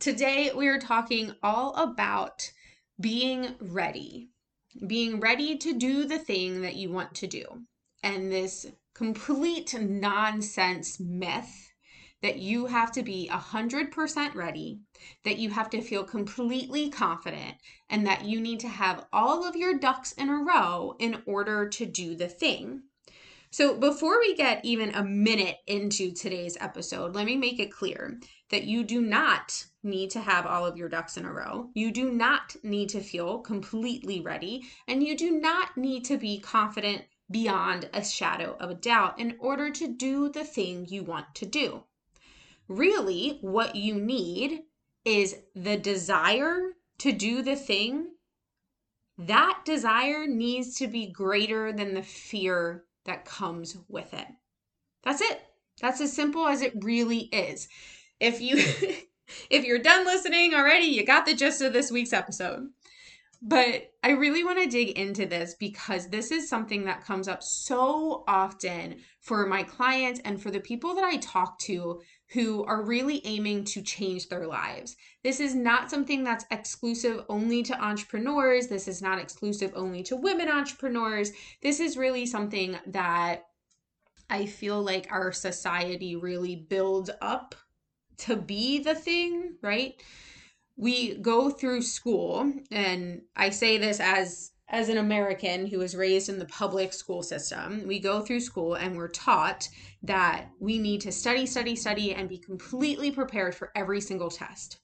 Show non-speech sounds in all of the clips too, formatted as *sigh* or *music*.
Today, we are talking all about being ready, being ready to do the thing that you want to do. And this complete nonsense myth that you have to be 100% ready, that you have to feel completely confident, and that you need to have all of your ducks in a row in order to do the thing. So, before we get even a minute into today's episode, let me make it clear that you do not need to have all of your ducks in a row. You do not need to feel completely ready, and you do not need to be confident beyond a shadow of a doubt in order to do the thing you want to do. Really, what you need is the desire to do the thing. That desire needs to be greater than the fear that comes with it. That's it. That's as simple as it really is. If you *laughs* if you're done listening already, you got the gist of this week's episode. But I really want to dig into this because this is something that comes up so often for my clients and for the people that I talk to who are really aiming to change their lives. This is not something that's exclusive only to entrepreneurs. This is not exclusive only to women entrepreneurs. This is really something that I feel like our society really builds up to be the thing, right? We go through school, and I say this as as an American who was raised in the public school system, we go through school and we're taught that we need to study, study, study, and be completely prepared for every single test.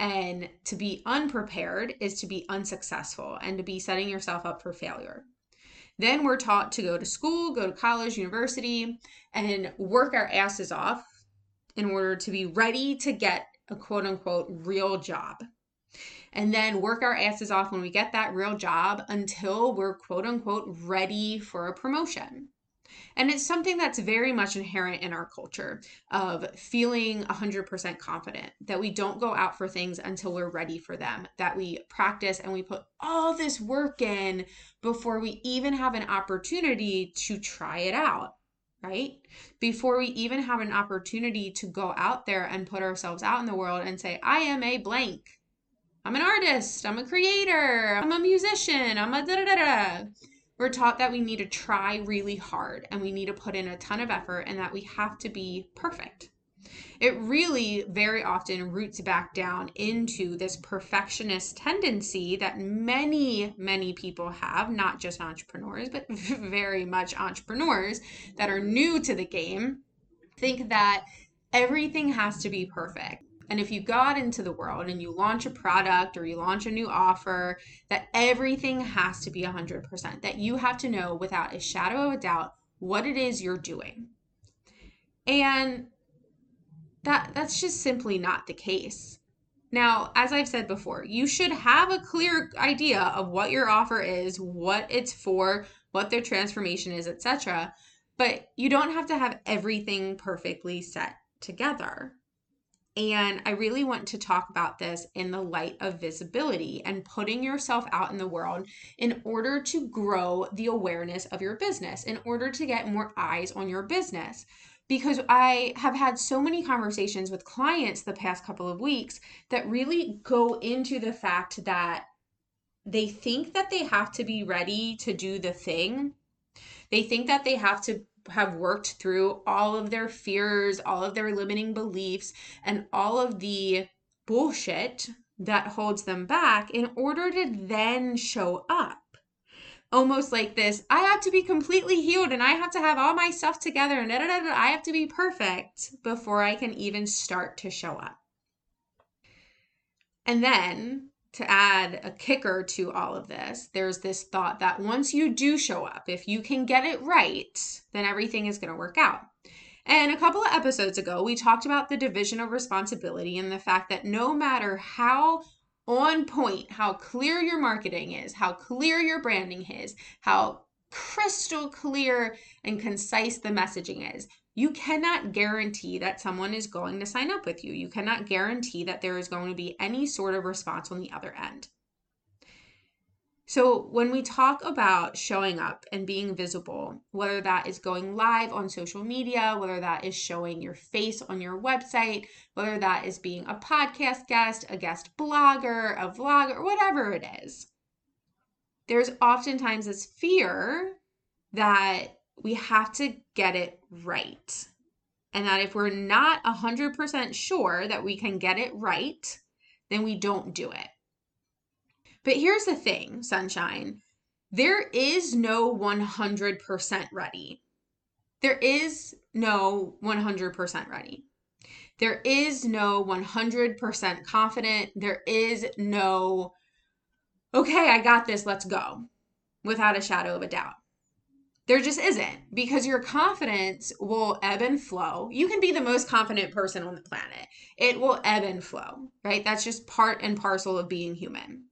And to be unprepared is to be unsuccessful and to be setting yourself up for failure. Then we're taught to go to school, go to college, university, and work our asses off in order to be ready to get a quote unquote real job. And then work our asses off when we get that real job until we're quote unquote ready for a promotion. And it's something that's very much inherent in our culture of feeling 100% confident, that we don't go out for things until we're ready for them, that we practice and we put all this work in before we even have an opportunity to try it out right? Before we even have an opportunity to go out there and put ourselves out in the world and say, I am a blank. I'm an artist. I'm a creator. I'm a musician. I'm a da da da da. We're taught that we need to try really hard and we need to put in a ton of effort and that we have to be perfect it really very often roots back down into this perfectionist tendency that many, many people have, not just entrepreneurs, but *laughs* very much entrepreneurs that are new to the game, think that everything has to be perfect. And if you go out into the world and you launch a product or you launch a new offer, that everything has to be 100%, that you have to know without a shadow of a doubt what it is you're doing. And that that's just simply not the case. Now, as I've said before, you should have a clear idea of what your offer is, what it's for, what their transformation is, etc. But you don't have to have everything perfectly set together. And I really want to talk about this in the light of visibility and putting yourself out in the world in order to grow the awareness of your business, in order to get more eyes on your business because I have had so many conversations with clients the past couple of weeks that really go into the fact that they think that they have to be ready to do the thing. They think that they have to have worked through all of their fears, all of their limiting beliefs, and all of the bullshit that holds them back in order to then show up almost like this I have to be completely healed and I have to have all my stuff together and da, da, da, I have to be perfect before I can even start to show up. And then to add a kicker to all of this, there's this thought that once you do show up, if you can get it right, then everything is going to work out. And a couple of episodes ago, we talked about the division of responsibility and the fact that no matter how on point, how clear your marketing is, how clear your branding is, how crystal clear and concise the messaging is, you cannot guarantee that someone is going to sign up with you. You cannot guarantee that there is going to be any sort of response on the other end. So, when we talk about showing up and being visible, whether that is going live on social media, whether that is showing your face on your website, whether that is being a podcast guest, a guest blogger, a vlogger, whatever it is, there's oftentimes this fear that we have to get it right. And that if we're not 100% sure that we can get it right, then we don't do it. But here's the thing, sunshine there is no 100% ready. There is no 100% ready. There is no 100% confident. There is no, okay, I got this, let's go, without a shadow of a doubt. There just isn't because your confidence will ebb and flow. You can be the most confident person on the planet, it will ebb and flow, right? That's just part and parcel of being human.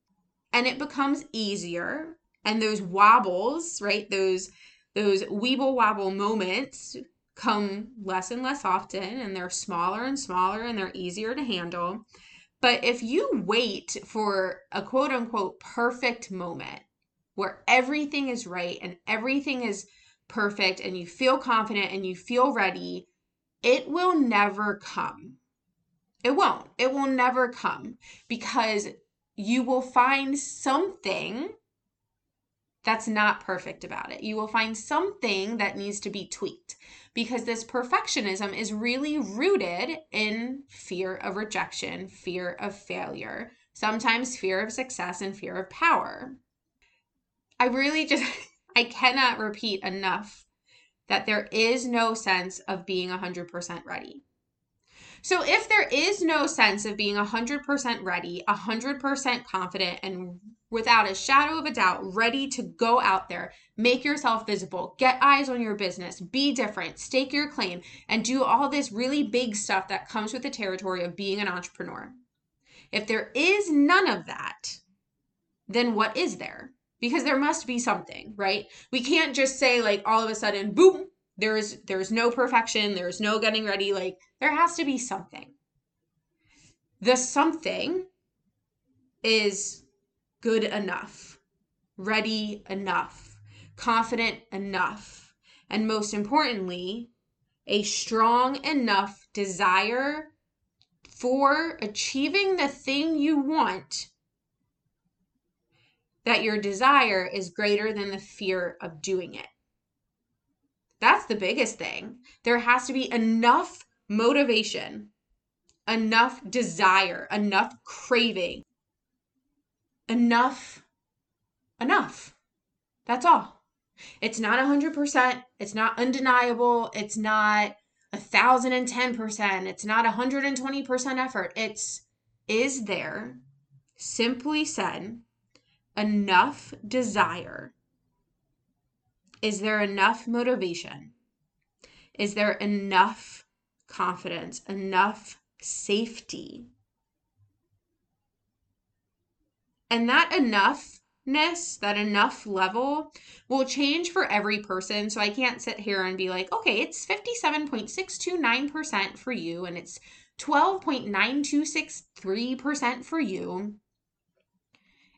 And it becomes easier. And those wobbles, right? Those those weeble wobble moments come less and less often and they're smaller and smaller and they're easier to handle. But if you wait for a quote unquote perfect moment, where everything is right and everything is perfect and you feel confident and you feel ready, it will never come. It won't. It will never come because you will find something that's not perfect about it. You will find something that needs to be tweaked because this perfectionism is really rooted in fear of rejection, fear of failure, sometimes fear of success, and fear of power. I really just, *laughs* I cannot repeat enough that there is no sense of being 100% ready. So if there is no sense of being 100% ready, 100% confident, and without a shadow of a doubt, ready to go out there, make yourself visible, get eyes on your business, be different, stake your claim, and do all this really big stuff that comes with the territory of being an entrepreneur. If there is none of that, then what is there? because there must be something, right? We can't just say like all of a sudden, boom, there's there's no perfection, there's no getting ready, like there has to be something. The something is good enough, ready enough, confident enough, and most importantly, a strong enough desire for achieving the thing you want that your desire is greater than the fear of doing it. That's the biggest thing. There has to be enough motivation, enough desire, enough craving, enough, enough. That's all. It's not 100%. It's not undeniable. It's not a 1010%. It's not 120% effort. It's, is there, simply said, enough desire? Is there enough motivation? Is there enough confidence, enough safety? And that enoughness, that enough level will change for every person. So I can't sit here and be like, okay, it's 57.629% for you and it's 12.9263% for you.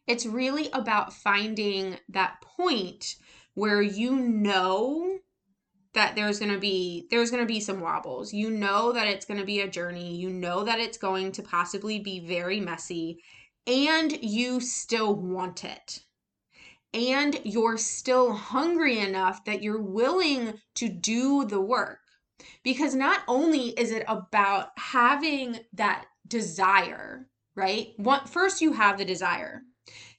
It's really about finding that point where you know that there's going to be there's going to be some wobbles. You know that it's going to be a journey. You know that it's going to possibly be very messy and you still want it. And you're still hungry enough that you're willing to do the work. Because not only is it about having that desire, right? What first you have the desire.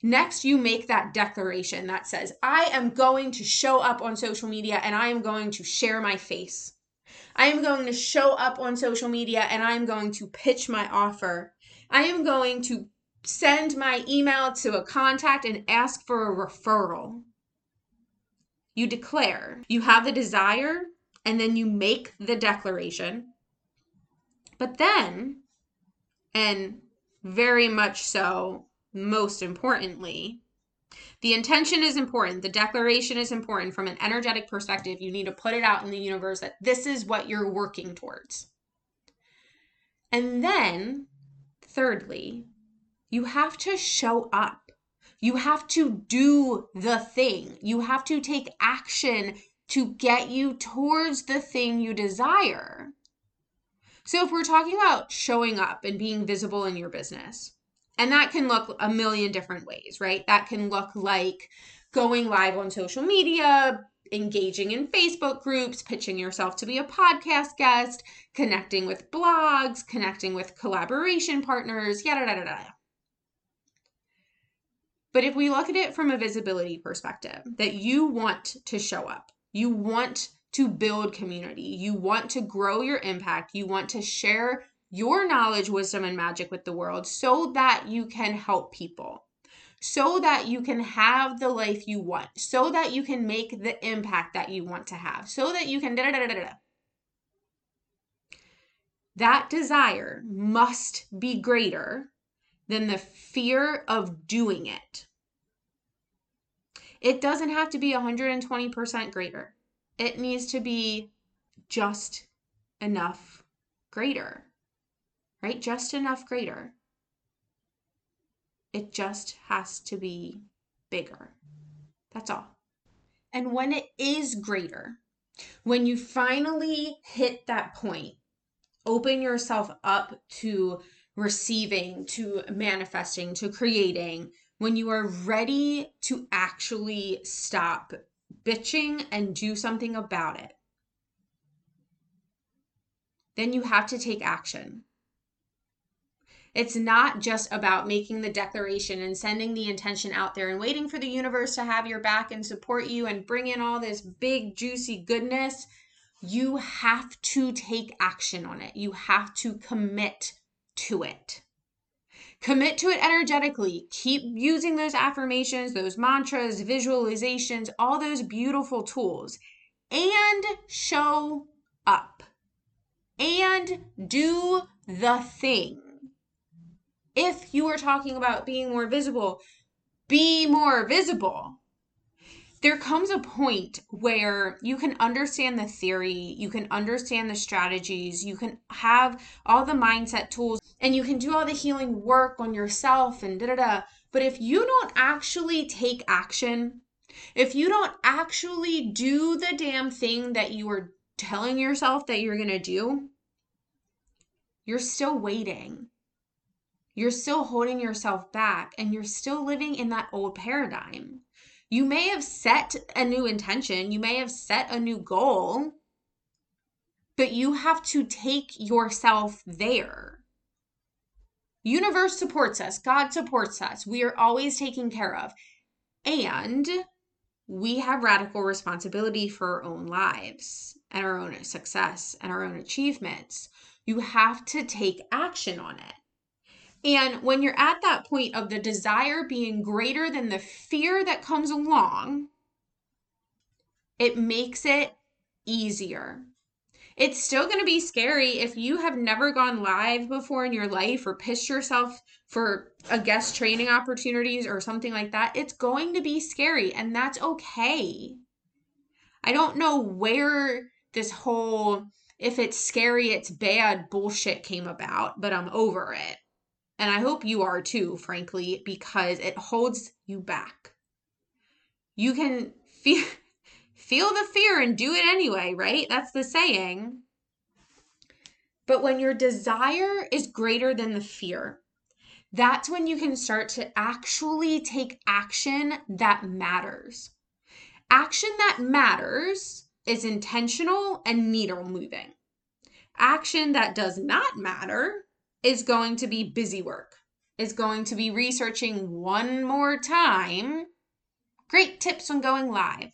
Next, you make that declaration that says, I am going to show up on social media and I am going to share my face. I am going to show up on social media and I am going to pitch my offer. I am going to send my email to a contact and ask for a referral. You declare, you have the desire, and then you make the declaration. But then, and very much so, most importantly, the intention is important. The declaration is important from an energetic perspective. You need to put it out in the universe that this is what you're working towards. And then, thirdly, you have to show up. You have to do the thing. You have to take action to get you towards the thing you desire. So, if we're talking about showing up and being visible in your business, and that can look a million different ways, right? That can look like going live on social media, engaging in Facebook groups, pitching yourself to be a podcast guest, connecting with blogs, connecting with collaboration partners, yada, yada, yada. But if we look at it from a visibility perspective, that you want to show up, you want to build community, you want to grow your impact, you want to share your knowledge, wisdom, and magic with the world so that you can help people, so that you can have the life you want, so that you can make the impact that you want to have, so that you can da da da da da. That desire must be greater than the fear of doing it. It doesn't have to be 120% greater. It needs to be just enough greater right? Just enough greater. It just has to be bigger. That's all. And when it is greater, when you finally hit that point, open yourself up to receiving, to manifesting, to creating, when you are ready to actually stop bitching and do something about it, then you have to take action. It's not just about making the declaration and sending the intention out there and waiting for the universe to have your back and support you and bring in all this big, juicy goodness. You have to take action on it. You have to commit to it. Commit to it energetically. Keep using those affirmations, those mantras, visualizations, all those beautiful tools, and show up and do the thing if you are talking about being more visible, be more visible. There comes a point where you can understand the theory, you can understand the strategies, you can have all the mindset tools, and you can do all the healing work on yourself and da da da. But if you don't actually take action, if you don't actually do the damn thing that you are telling yourself that you're going to do, you're still waiting you're still holding yourself back and you're still living in that old paradigm. You may have set a new intention, you may have set a new goal, but you have to take yourself there. Universe supports us, God supports us. We are always taken care of. And we have radical responsibility for our own lives and our own success and our own achievements. You have to take action on it. And when you're at that point of the desire being greater than the fear that comes along, it makes it easier. It's still going to be scary if you have never gone live before in your life or pissed yourself for a guest training opportunities or something like that. It's going to be scary, and that's okay. I don't know where this whole if it's scary, it's bad bullshit came about, but I'm over it. And I hope you are too, frankly, because it holds you back. You can feel *laughs* feel the fear and do it anyway, right? That's the saying. But when your desire is greater than the fear, that's when you can start to actually take action that matters. Action that matters is intentional and needle moving. Action that does not matter is going to be busy work. is going to be researching one more time great tips on going live,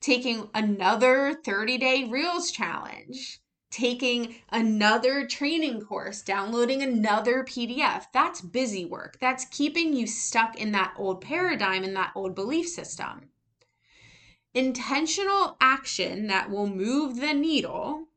taking another 30 day Reels challenge, taking another training course, downloading another PDF. That's busy work. That's keeping you stuck in that old paradigm and that old belief system. Intentional action that will move the needle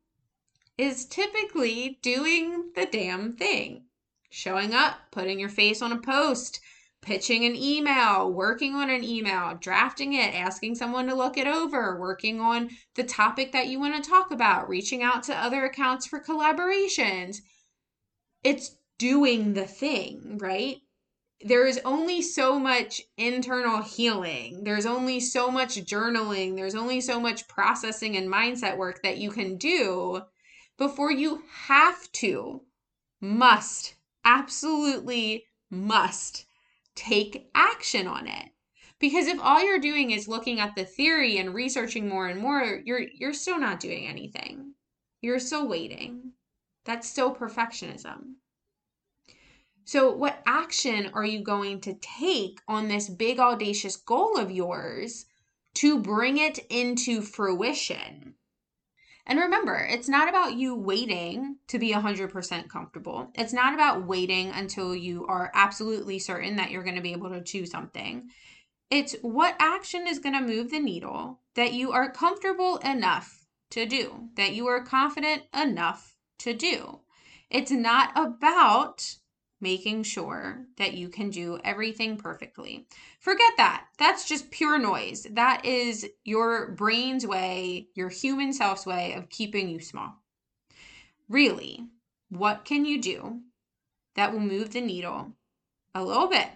is typically doing the damn thing. Showing up, putting your face on a post, pitching an email, working on an email, drafting it, asking someone to look it over, working on the topic that you want to talk about, reaching out to other accounts for collaborations. It's doing the thing, right? There is only so much internal healing. There's only so much journaling. There's only so much processing and mindset work that you can do before you have to, must, absolutely must take action on it. Because if all you're doing is looking at the theory and researching more and more, you're you're still not doing anything. You're still waiting. That's still perfectionism. So, what action are you going to take on this big audacious goal of yours to bring it into fruition? And remember, it's not about you waiting to be 100% comfortable. It's not about waiting until you are absolutely certain that you're going to be able to do something. It's what action is going to move the needle that you are comfortable enough to do, that you are confident enough to do. It's not about making sure that you can do everything perfectly. Forget that. That's just pure noise. That is your brain's way, your human self's way of keeping you small. Really, what can you do that will move the needle a little bit?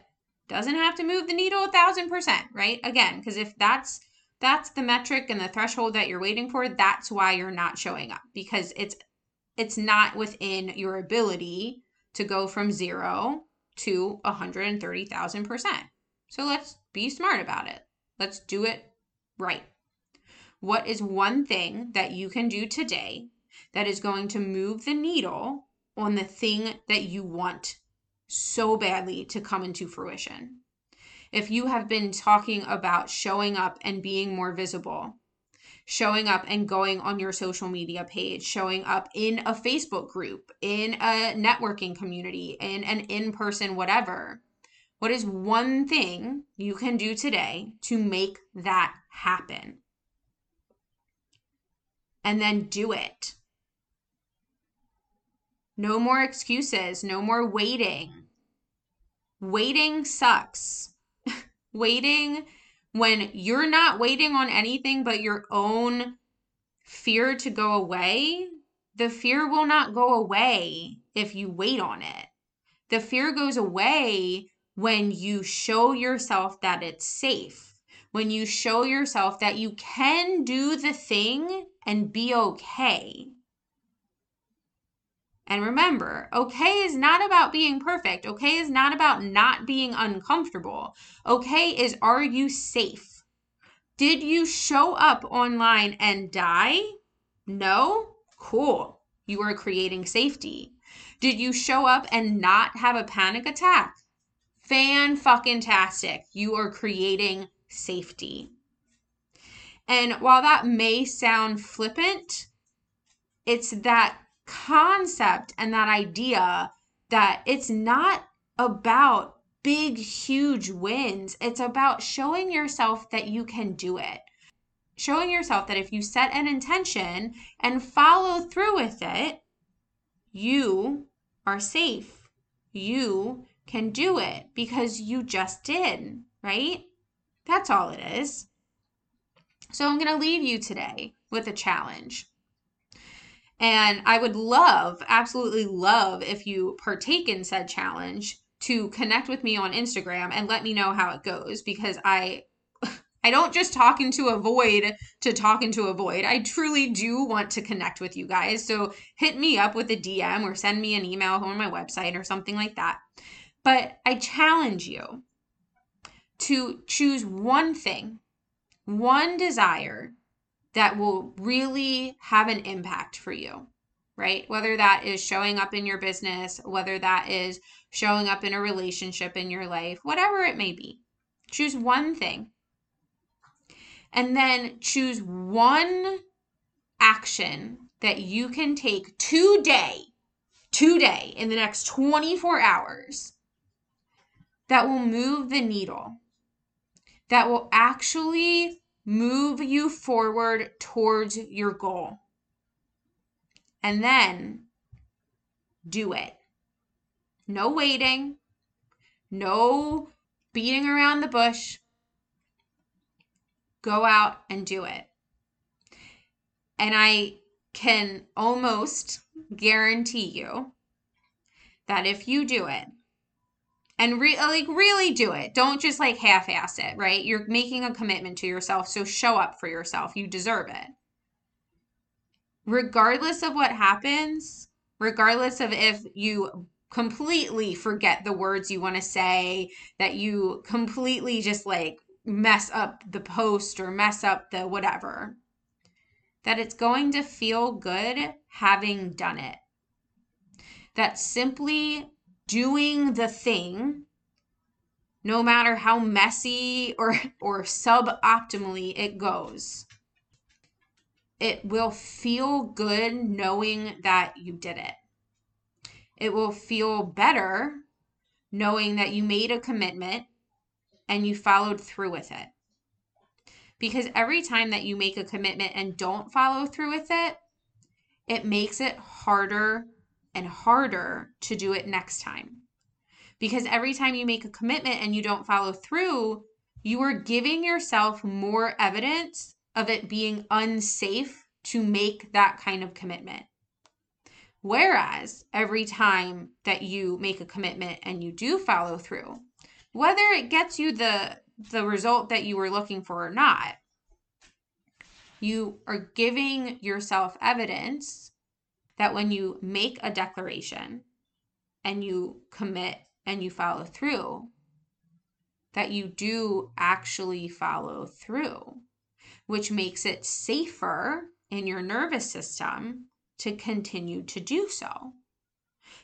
Doesn't have to move the needle a thousand percent, right? Again, because if that's that's the metric and the threshold that you're waiting for, that's why you're not showing up because it's it's not within your ability to go from zero to 130,000%. So let's be smart about it. Let's do it right. What is one thing that you can do today that is going to move the needle on the thing that you want so badly to come into fruition? If you have been talking about showing up and being more visible, showing up and going on your social media page, showing up in a Facebook group, in a networking community, in an in person whatever. What is one thing you can do today to make that happen? And then do it. No more excuses, no more waiting. Waiting sucks. *laughs* waiting when you're not waiting on anything but your own fear to go away, the fear will not go away if you wait on it. The fear goes away when you show yourself that it's safe, when you show yourself that you can do the thing and be okay. And remember, okay is not about being perfect. Okay is not about not being uncomfortable. Okay is are you safe? Did you show up online and die? No? Cool. You are creating safety. Did you show up and not have a panic attack? Fan fucking tastic. You are creating safety. And while that may sound flippant, it's that concept and that idea that it's not about big, huge wins. It's about showing yourself that you can do it. Showing yourself that if you set an intention and follow through with it, you are safe. You can do it because you just did, right? That's all it is. So I'm going to leave you today with a challenge. And I would love, absolutely love, if you partake in said challenge to connect with me on Instagram and let me know how it goes because I *laughs* I don't just talk into a void to talk into a void. I truly do want to connect with you guys. So hit me up with a DM or send me an email on my website or something like that. But I challenge you to choose one thing, one desire that will really have an impact for you. right? Whether that is showing up in your business, whether that is showing up in a relationship in your life, whatever it may be. Choose one thing. And then choose one action that you can take today, today, in the next 24 hours that will move the needle, that will actually move you forward towards your goal. And then do it. No waiting, no beating around the bush. Go out and do it. And I can almost guarantee you that if you do it, and re- like really do it. Don't just like half ass it, right? You're making a commitment to yourself, so show up for yourself. You deserve it. Regardless of what happens, regardless of if you completely forget the words you want to say, that you completely just like mess up the post or mess up the whatever, that it's going to feel good having done it. That simply doing the thing no matter how messy or or suboptimally it goes it will feel good knowing that you did it. It will feel better knowing that you made a commitment and you followed through with it. Because every time that you make a commitment and don't follow through with it it makes it harder and harder to do it next time. Because every time you make a commitment and you don't follow through, you are giving yourself more evidence of it being unsafe to make that kind of commitment. Whereas every time that you make a commitment and you do follow through, whether it gets you the the result that you were looking for or not, you are giving yourself evidence that when you make a declaration and you commit and you follow through, that you do actually follow through, which makes it safer in your nervous system to continue to do so.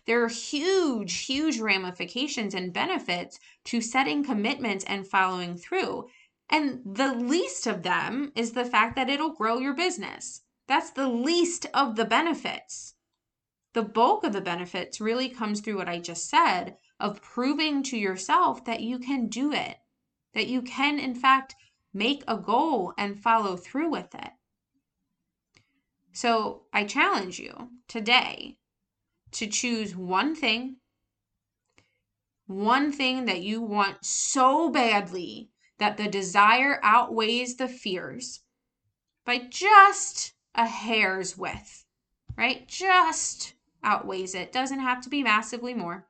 There are huge, huge ramifications and benefits to setting commitments and following through. And the least of them is the fact that it'll grow your business. That's the least of the benefits. The bulk of the benefits really comes through what I just said of proving to yourself that you can do it, that you can, in fact, make a goal and follow through with it. So I challenge you today to choose one thing, one thing that you want so badly that the desire outweighs the fears by just a hair's width, right? Just outweighs it. Doesn't have to be massively more.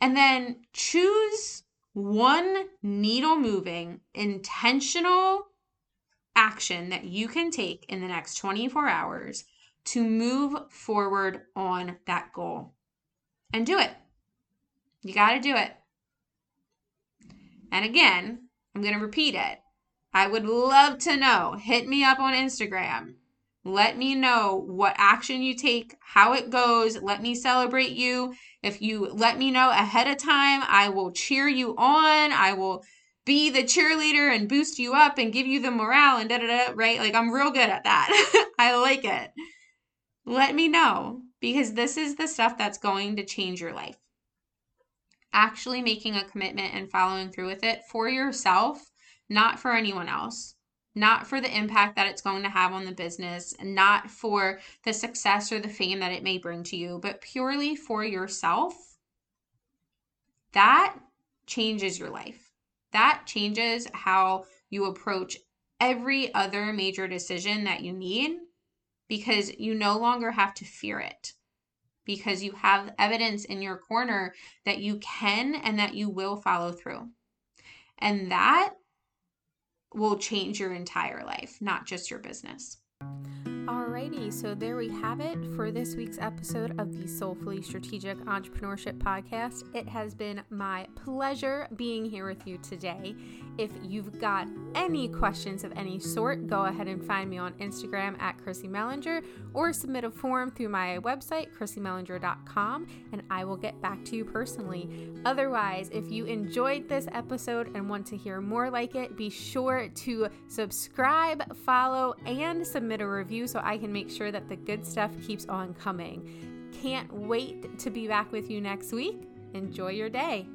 And then choose one needle moving, intentional action that you can take in the next 24 hours to move forward on that goal. And do it. You got to do it. And again, I'm going to repeat it. I would love to know. Hit me up on Instagram. Let me know what action you take, how it goes. Let me celebrate you. If you let me know ahead of time, I will cheer you on. I will be the cheerleader and boost you up and give you the morale and da da da, right? Like I'm real good at that. *laughs* I like it. Let me know because this is the stuff that's going to change your life. Actually making a commitment and following through with it for yourself not for anyone else, not for the impact that it's going to have on the business, not for the success or the fame that it may bring to you, but purely for yourself, that changes your life. That changes how you approach every other major decision that you need because you no longer have to fear it because you have evidence in your corner that you can and that you will follow through. And that will change your entire life, not just your business. All Alrighty, so there we have it for this week's episode of the Soulfully Strategic Entrepreneurship Podcast. It has been my pleasure being here with you today. If you've got any questions of any sort, go ahead and find me on Instagram at Chrissy Mellinger or submit a form through my website, chrissymellinger.com, and I will get back to you personally. Otherwise, if you enjoyed this episode and want to hear more like it, be sure to subscribe, follow, and submit a review so I can make sure that the good stuff keeps on coming. Can't wait to be back with you next week. Enjoy your day.